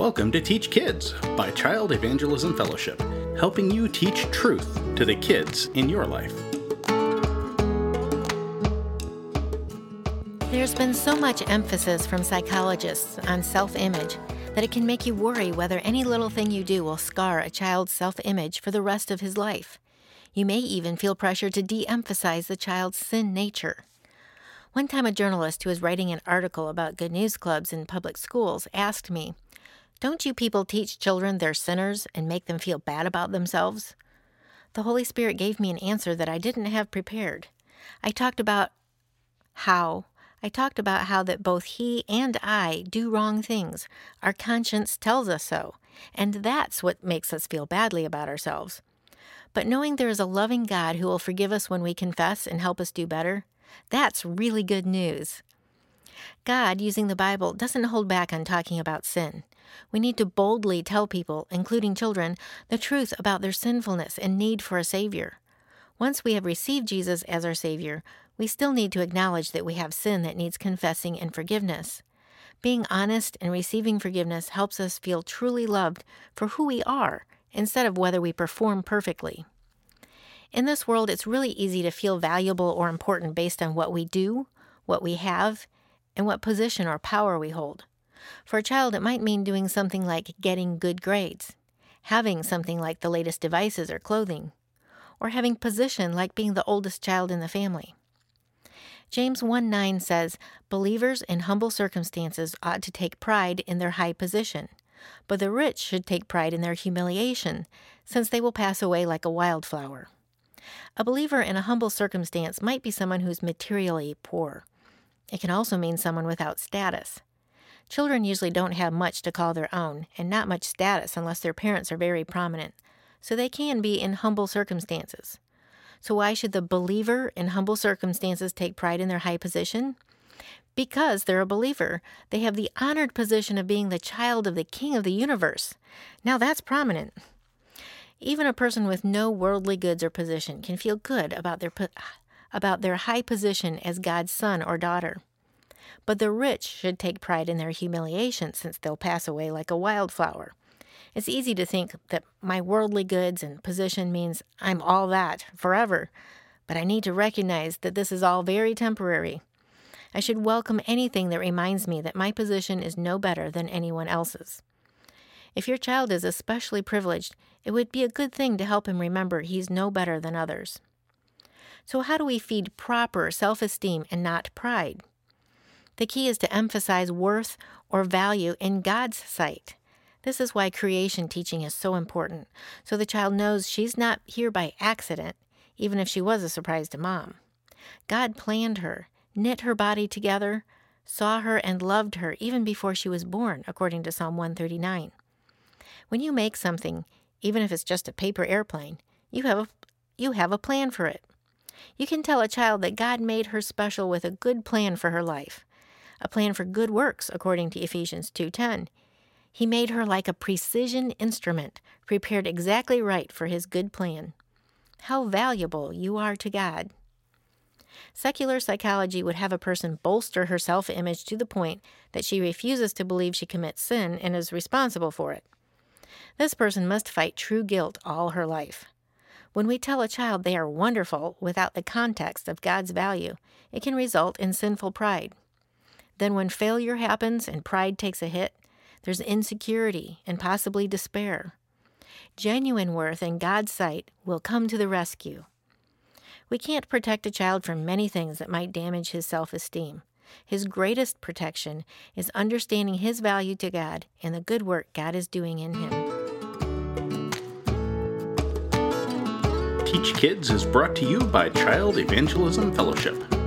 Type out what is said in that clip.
Welcome to Teach Kids by Child Evangelism Fellowship, helping you teach truth to the kids in your life. There's been so much emphasis from psychologists on self image that it can make you worry whether any little thing you do will scar a child's self image for the rest of his life. You may even feel pressure to de emphasize the child's sin nature. One time, a journalist who was writing an article about good news clubs in public schools asked me, Don't you people teach children they're sinners and make them feel bad about themselves? The Holy Spirit gave me an answer that I didn't have prepared. I talked about how. I talked about how that both he and I do wrong things. Our conscience tells us so, and that's what makes us feel badly about ourselves. But knowing there is a loving God who will forgive us when we confess and help us do better, that's really good news. God, using the Bible, doesn't hold back on talking about sin. We need to boldly tell people, including children, the truth about their sinfulness and need for a Savior. Once we have received Jesus as our Savior, we still need to acknowledge that we have sin that needs confessing and forgiveness. Being honest and receiving forgiveness helps us feel truly loved for who we are instead of whether we perform perfectly. In this world, it's really easy to feel valuable or important based on what we do, what we have, and what position or power we hold. For a child, it might mean doing something like getting good grades, having something like the latest devices or clothing, or having position like being the oldest child in the family. James 1 9 says, Believers in humble circumstances ought to take pride in their high position, but the rich should take pride in their humiliation, since they will pass away like a wildflower. A believer in a humble circumstance might be someone who's materially poor. It can also mean someone without status. Children usually don't have much to call their own, and not much status unless their parents are very prominent, so they can be in humble circumstances. So, why should the believer in humble circumstances take pride in their high position? Because they're a believer, they have the honored position of being the child of the King of the universe. Now, that's prominent. Even a person with no worldly goods or position can feel good about their, about their high position as God's son or daughter. But the rich should take pride in their humiliation since they'll pass away like a wildflower. It's easy to think that my worldly goods and position means I'm all that forever, but I need to recognize that this is all very temporary. I should welcome anything that reminds me that my position is no better than anyone else's. If your child is especially privileged, it would be a good thing to help him remember he's no better than others. So, how do we feed proper self esteem and not pride? The key is to emphasize worth or value in God's sight. This is why creation teaching is so important, so the child knows she's not here by accident, even if she was a surprise to mom. God planned her, knit her body together, saw her, and loved her even before she was born, according to Psalm 139. When you make something, even if it's just a paper airplane, you have a, you have a plan for it. You can tell a child that God made her special with a good plan for her life, a plan for good works according to Ephesians 2:10. He made her like a precision instrument, prepared exactly right for his good plan. How valuable you are to God. Secular psychology would have a person bolster her self image to the point that she refuses to believe she commits sin and is responsible for it. This person must fight true guilt all her life. When we tell a child they are wonderful without the context of God's value, it can result in sinful pride. Then, when failure happens and pride takes a hit, there's insecurity and possibly despair. Genuine worth in God's sight will come to the rescue. We can't protect a child from many things that might damage his self esteem. His greatest protection is understanding his value to God and the good work God is doing in him. Teach Kids is brought to you by Child Evangelism Fellowship.